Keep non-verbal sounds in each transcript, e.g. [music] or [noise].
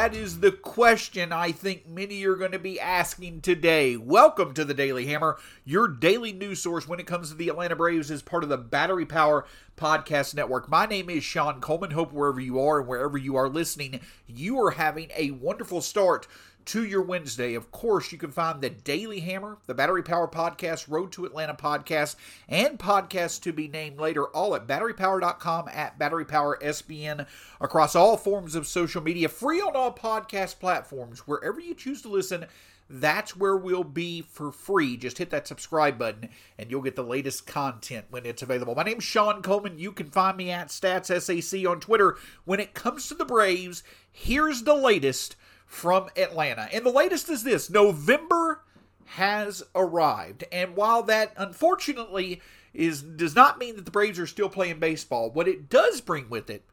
That is the question I think many are going to be asking today. Welcome to the Daily Hammer, your daily news source when it comes to the Atlanta Braves as part of the Battery Power Podcast Network. My name is Sean Coleman. Hope wherever you are and wherever you are listening, you are having a wonderful start to your Wednesday. Of course, you can find the Daily Hammer, the Battery Power Podcast, Road to Atlanta Podcast, and podcasts to be named later, all at batterypower.com, at batterypowersbn, across all forms of social media, free on all podcast platforms. Wherever you choose to listen, that's where we'll be for free. Just hit that subscribe button and you'll get the latest content when it's available. My name's Sean Coleman. You can find me at StatsSAC on Twitter. When it comes to the Braves, here's the latest from Atlanta. And the latest is this November has arrived. And while that unfortunately is does not mean that the Braves are still playing baseball, what it does bring with it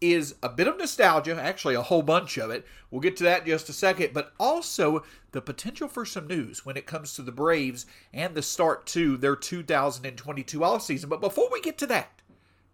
is a bit of nostalgia, actually a whole bunch of it. We'll get to that in just a second, but also the potential for some news when it comes to the Braves and the start to their 2022 off season. But before we get to that,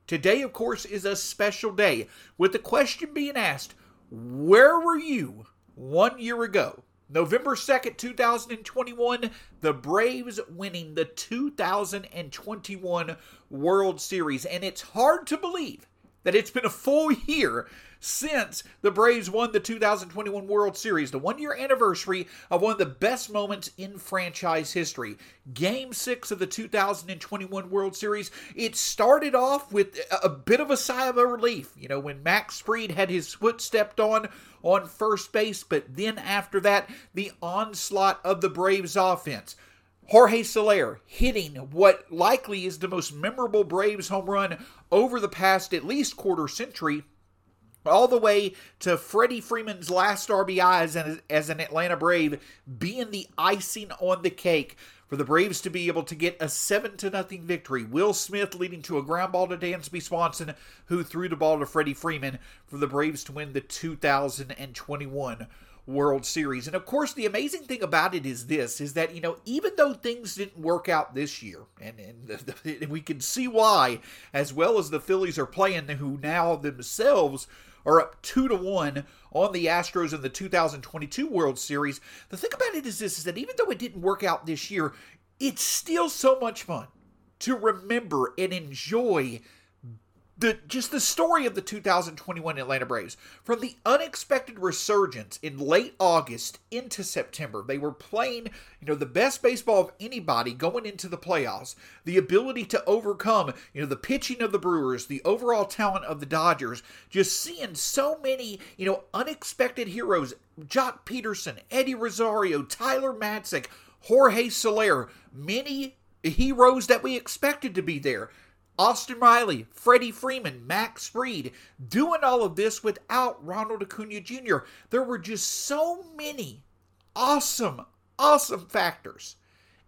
today of course is a special day with the question being asked, where were you one year ago. November 2nd, 2021, the Braves winning the 2021 World Series. And it's hard to believe that it's been a full year since the Braves won the 2021 World Series, the one year anniversary of one of the best moments in franchise history. Game six of the 2021 World Series. It started off with a bit of a sigh of relief, you know, when Max Fried had his foot stepped on on first base, but then after that, the onslaught of the Braves offense. Jorge Soler hitting what likely is the most memorable Braves home run over the past at least quarter century all the way to Freddie Freeman's last RBI as an, as an Atlanta Brave being the icing on the cake for the Braves to be able to get a 7 to nothing victory. Will Smith leading to a ground ball to Dansby Swanson, who threw the ball to Freddie Freeman for the Braves to win the 2021 World Series. And of course, the amazing thing about it is this is that, you know, even though things didn't work out this year, and, and, the, the, [laughs] we can see why, as well as the Phillies are playing, who now themselves are up two to one on the Astros in the 2022 World Series. The thing about it is this: is that even though it didn't work out this year, it's still so much fun to remember and enjoy the just the story of the 2021 Atlanta Braves from the unexpected resurgence in late August into September. They were playing, you know, the best baseball of anybody going into the playoffs. The ability to overcome, you know, the pitching of the Brewers, the overall talent of the Dodgers, just seeing so many, you know, unexpected heroes, Joc Pederson, Eddie Rosario, Tyler Matzek, Jorge Soler, many heroes that we expected to be there. Austin Riley, Freddie Freeman, Max Fried, doing all of this without Ronald Acuna Jr. There were just so many awesome, awesome factors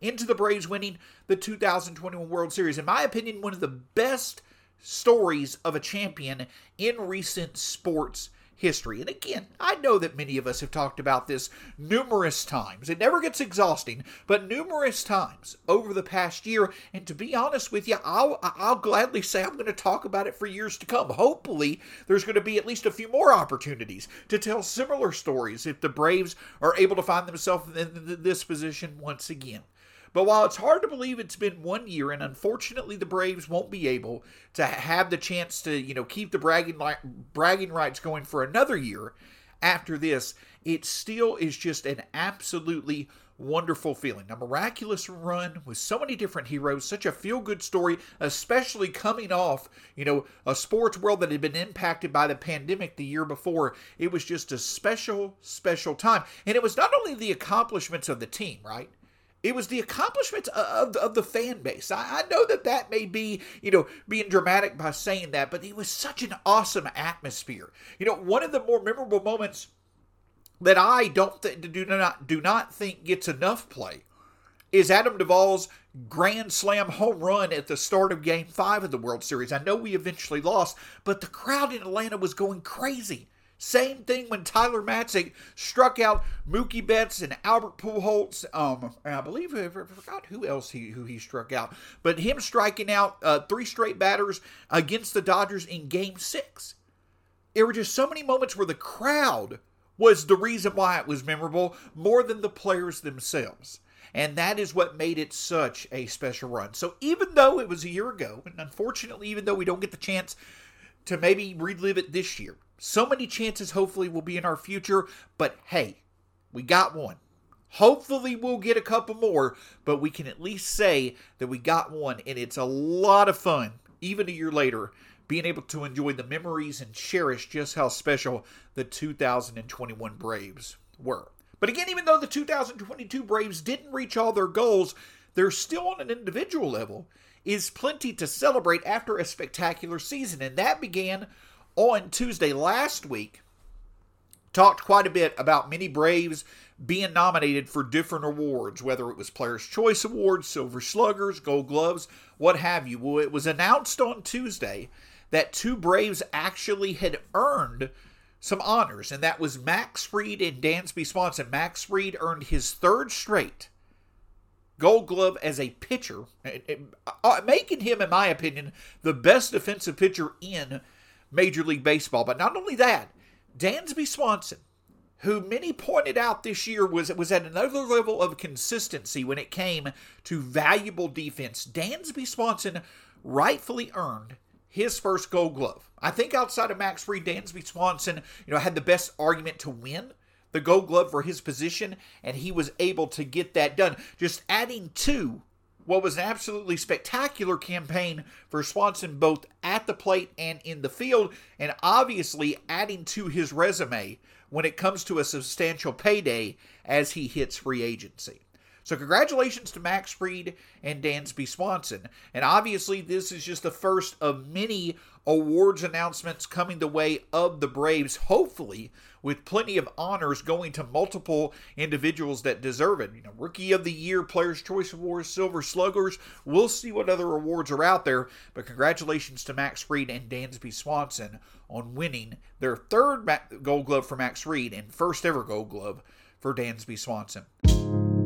into the Braves winning the 2021 World Series. In my opinion, one of the best stories of a champion in recent sports history. And again, I know that many of us have talked about this numerous times. It never gets exhausting, but numerous times over the past year. And to be honest with you, I'll, I'll gladly say I'm going to talk about it for years to come. Hopefully, there's going to be at least a few more opportunities to tell similar stories if the Braves are able to find themselves in this position once again. But while it's hard to believe it's been one year, and unfortunately the Braves won't be able to have the chance to, you know, keep the bragging bragging rights going for another year after this, it still is just an absolutely wonderful feeling. A miraculous run with so many different heroes, such a feel good story, especially coming off, you know, a sports world that had been impacted by the pandemic the year before. It was just a special, special time. And it was not only the accomplishments of the team, right? It was the accomplishments of, of the fan base. I, I know that that may be, you know, being dramatic by saying that, but it was such an awesome atmosphere. You know, one of the more memorable moments that I don't th- do not do not think gets enough play is Adam Duvall's grand slam home run at the start of Game Five of the World Series. I know we eventually lost, but the crowd in Atlanta was going crazy. Same thing when Tyler Matzek struck out Mookie Betts and Albert Pujols. Um, I believe I forgot who else he who he struck out, but him striking out uh, three straight batters against the Dodgers in Game Six. There were just so many moments where the crowd was the reason why it was memorable more than the players themselves. And that is what made it such a special run. So even though it was a year ago, and unfortunately, even though we don't get the chance to maybe relive it this year, so many chances hopefully will be in our future. But hey, we got one. Hopefully, we'll get a couple more, but we can at least say that we got one, and it's a lot of fun, even a year later, being able to enjoy the memories and cherish just how special the 2021 Braves were. But again, even though the 2022 Braves didn't reach all their goals, they're still on an individual level is plenty to celebrate after a spectacular season. And that began on Tuesday last week. Talked quite a bit about many Braves being nominated for different awards, whether it was Players' Choice Awards, Silver Sluggers, Gold Gloves, what have you. Well, it was announced on Tuesday that two Braves actually had earned some honors, and that was Max Fried and Dansby Swanson. Max Fried earned his third straight Gold Glove as a pitcher, uh, making him, in my opinion, the best defensive pitcher in Major League Baseball. But not only that, Dansby Swanson, who many pointed out this year was was at another level of consistency when it came to valuable defense. Dansby Swanson rightfully earned his first gold glove. I think outside of Max Fried, Dansby Swanson, you know, had the best argument to win the gold glove for his position, and he was able to get that done. Just adding to what was an absolutely spectacular campaign for Swanson, both at the plate and in the field, and obviously adding to his resume when it comes to a substantial payday as he hits free agency. So, congratulations to Max Fried and Dansby Swanson. And obviously, this is just the first of many awards announcements coming the way of the Braves, hopefully, with plenty of honors going to multiple individuals that deserve it. You know, Rookie of the Year, Players' Choice Awards, Silver Sluggers. We'll see what other awards are out there, but congratulations to Max Fried and Dansby Swanson on winning their third Gold Glove for Max Fried and first ever Gold Glove for Dansby Swanson.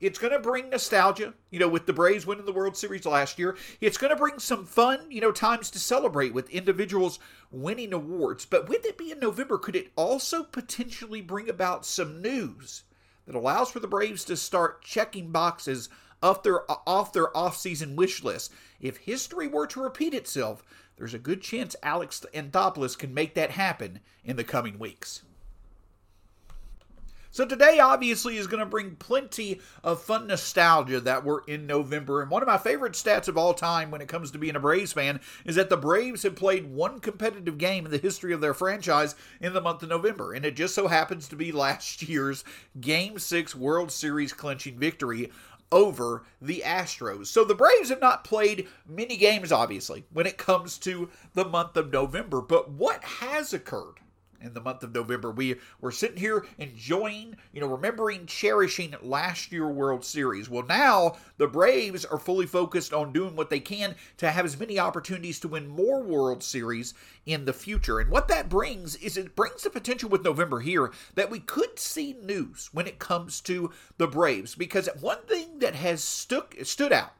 it's going to bring nostalgia, you know, with the Braves winning the World Series last year. It's going to bring some fun, you know, times to celebrate with individuals winning awards. But with it being November, could it also potentially bring about some news that allows for the Braves to start checking boxes off their off their offseason wish list? If history were to repeat itself, there's a good chance Alex Anthopoulos can make that happen in the coming weeks. So today obviously is going to bring plenty of fun nostalgia that we're in November. And one of my favorite stats of all time when it comes to being a Braves fan is that the Braves have played one competitive game in the history of their franchise in the month of November. And it just so happens to be last year's Game 6 World Series clinching victory over the Astros. So the Braves have not played many games, obviously, when it comes to the month of November. But what has occurred in the month of November. We were sitting here enjoying, you know, remembering, cherishing last year World Series. Well, now the Braves are fully focused on doing what they can to have as many opportunities to win more World Series in the future. And what that brings is it brings the potential with November here that we could see news when it comes to the Braves. Because one thing that has stuck stood out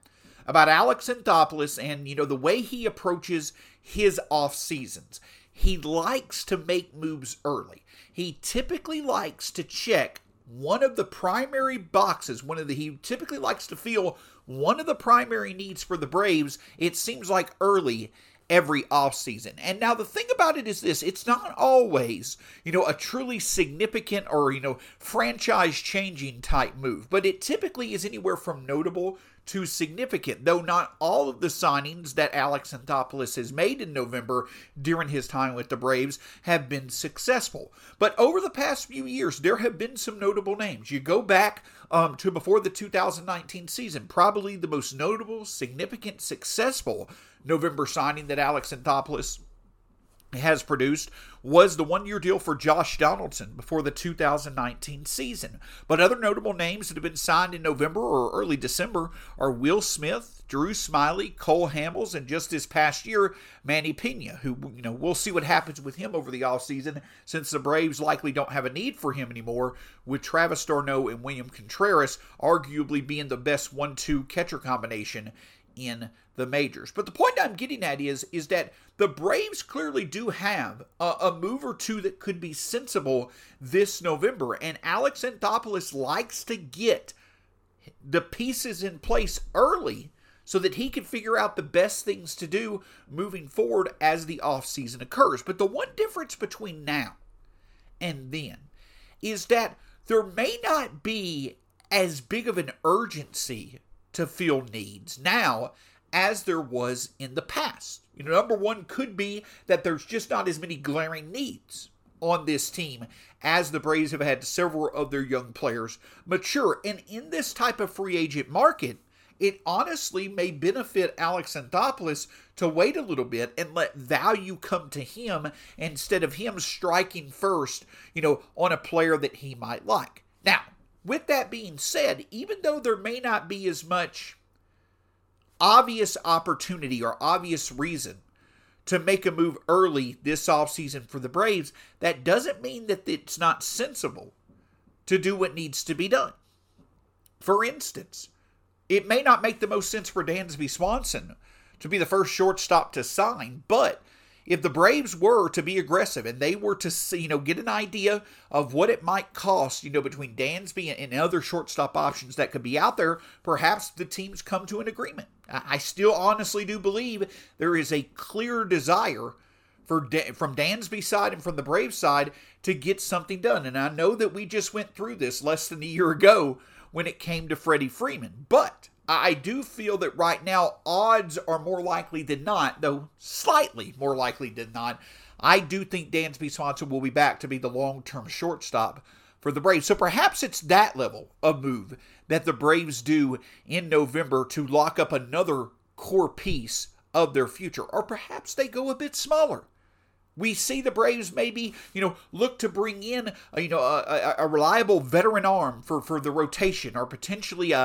about Alex Anthopoulos and you know the way he approaches his off seasons. He likes to make moves early. He typically likes to check one of the primary boxes, one of the he typically likes to feel one of the primary needs for the Braves, it seems like early every offseason. And now the thing about it is this it's not always, you know, a truly significant or, you know, franchise changing type move, but it typically is anywhere from notable too significant, though not all of the signings that Alex Anthopoulos has made in November during his time with the Braves have been successful. But over the past few years, there have been some notable names. You go back um, to before the 2019 season, probably the most notable, significant, successful November signing that Alex Anthopoulos has produced was the one year deal for Josh Donaldson before the 2019 season. But other notable names that have been signed in November or early December are Will Smith, Drew Smyly, Cole Hamels, and just this past year, Manny Piña, who, you know, we'll see what happens with him over the offseason since the Braves likely don't have a need for him anymore, with Travis d'Arnaud and William Contreras arguably being the best one two catcher combination in the majors. But the point I'm getting at is is that the Braves clearly do have a, a, move or two that could be sensible this November, and Alex Anthopoulos likes to get the pieces in place early so that he can figure out the best things to do moving forward as the offseason occurs. But the one difference between now and then is that there may not be as big of an urgency to fill needs now as there was in the past. You know, number one could be that there's just not as many glaring needs on this team as the Braves have had several of their young players mature. And in this type of free agent market, it honestly may benefit Alex Anthopoulos to wait a little bit and let value come to him instead of him striking first, you know, on a player that he might like. Now, with that being said, even though there may not be as much obvious opportunity or obvious reason to make a move early this offseason for the Braves, that doesn't mean that it's not sensible to do what needs to be done. For instance, it may not make the most sense for Dansby Swanson to be the first shortstop to sign, but if the Braves were to be aggressive and they were to see, you know, get an idea of what it might cost, you know, between Dansby and other shortstop options that could be out there, perhaps the teams come to an agreement. I still honestly do believe there is a clear desire for from Dansby's side and from the Braves side to get something done. And I know that we just went through this less than a year ago when it came to Freddie Freeman, but I do feel that right now odds are more likely than not, though slightly more likely than not. I do think Dansby Swanson will be back to be the long term shortstop for the Braves. So perhaps it's that level of move that the Braves do in November to lock up another core piece of their future. Or perhaps they go a bit smaller we see the Braves maybe, you know, look to bring in, a, you know, a, a, reliable veteran arm for, for the rotation or potentially a,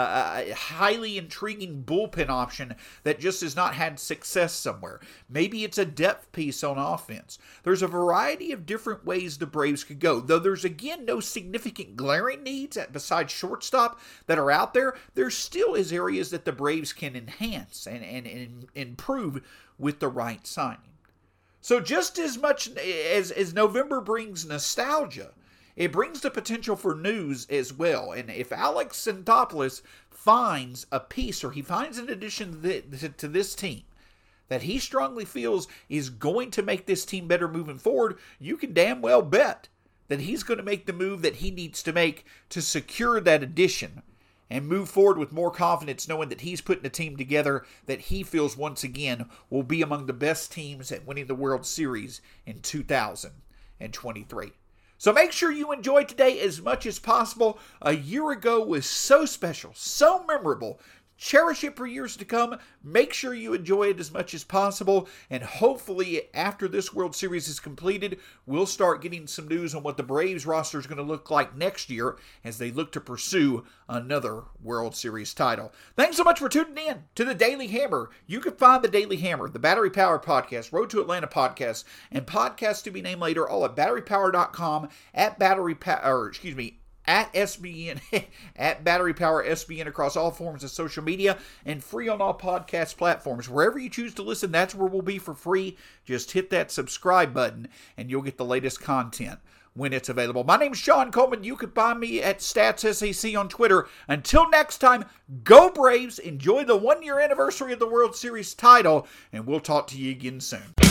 a, highly intriguing bullpen option that just has not had success somewhere. Maybe it's a depth piece on offense. There's a variety of different ways the Braves could go. Though there's, again, no significant glaring needs besides shortstop that are out there, there still is areas that the Braves can enhance and, and, and improve with the right signing. So just as much as as November brings nostalgia, it brings the potential for news as well. And if Alex Anthopoulos finds a piece or he finds an addition to this team that he strongly feels is going to make this team better moving forward, you can damn well bet that he's going to make the move that he needs to make to secure that addition and move forward with more confidence, knowing that he's putting a team together that he feels once again will be among the best teams at winning the World Series in 2023. So make sure you enjoy today as much as possible. A year ago was so special, so memorable cherish it for years to come. Make sure you enjoy it as much as possible. And hopefully, after this World Series is completed, we'll start getting some news on what the Braves roster is going to look like next year as they look to pursue another World Series title. Thanks so much for tuning in to the Daily Hammer. You can find the Daily Hammer, the Battery Power Podcast, Road to Atlanta podcast, and podcasts to be named later, all at batterypower.com, at battery power, excuse me, at SBN, [laughs] at Battery Power SBN across all forms of social media and free on all podcast platforms. Wherever you choose to listen, that's where we'll be for free. Just hit that subscribe button and you'll get the latest content when it's available. My name's Sean Coleman. You can find me at StatsSAC on Twitter. Until next time, go Braves. Enjoy the one year anniversary of the World Series title, and we'll talk to you again soon.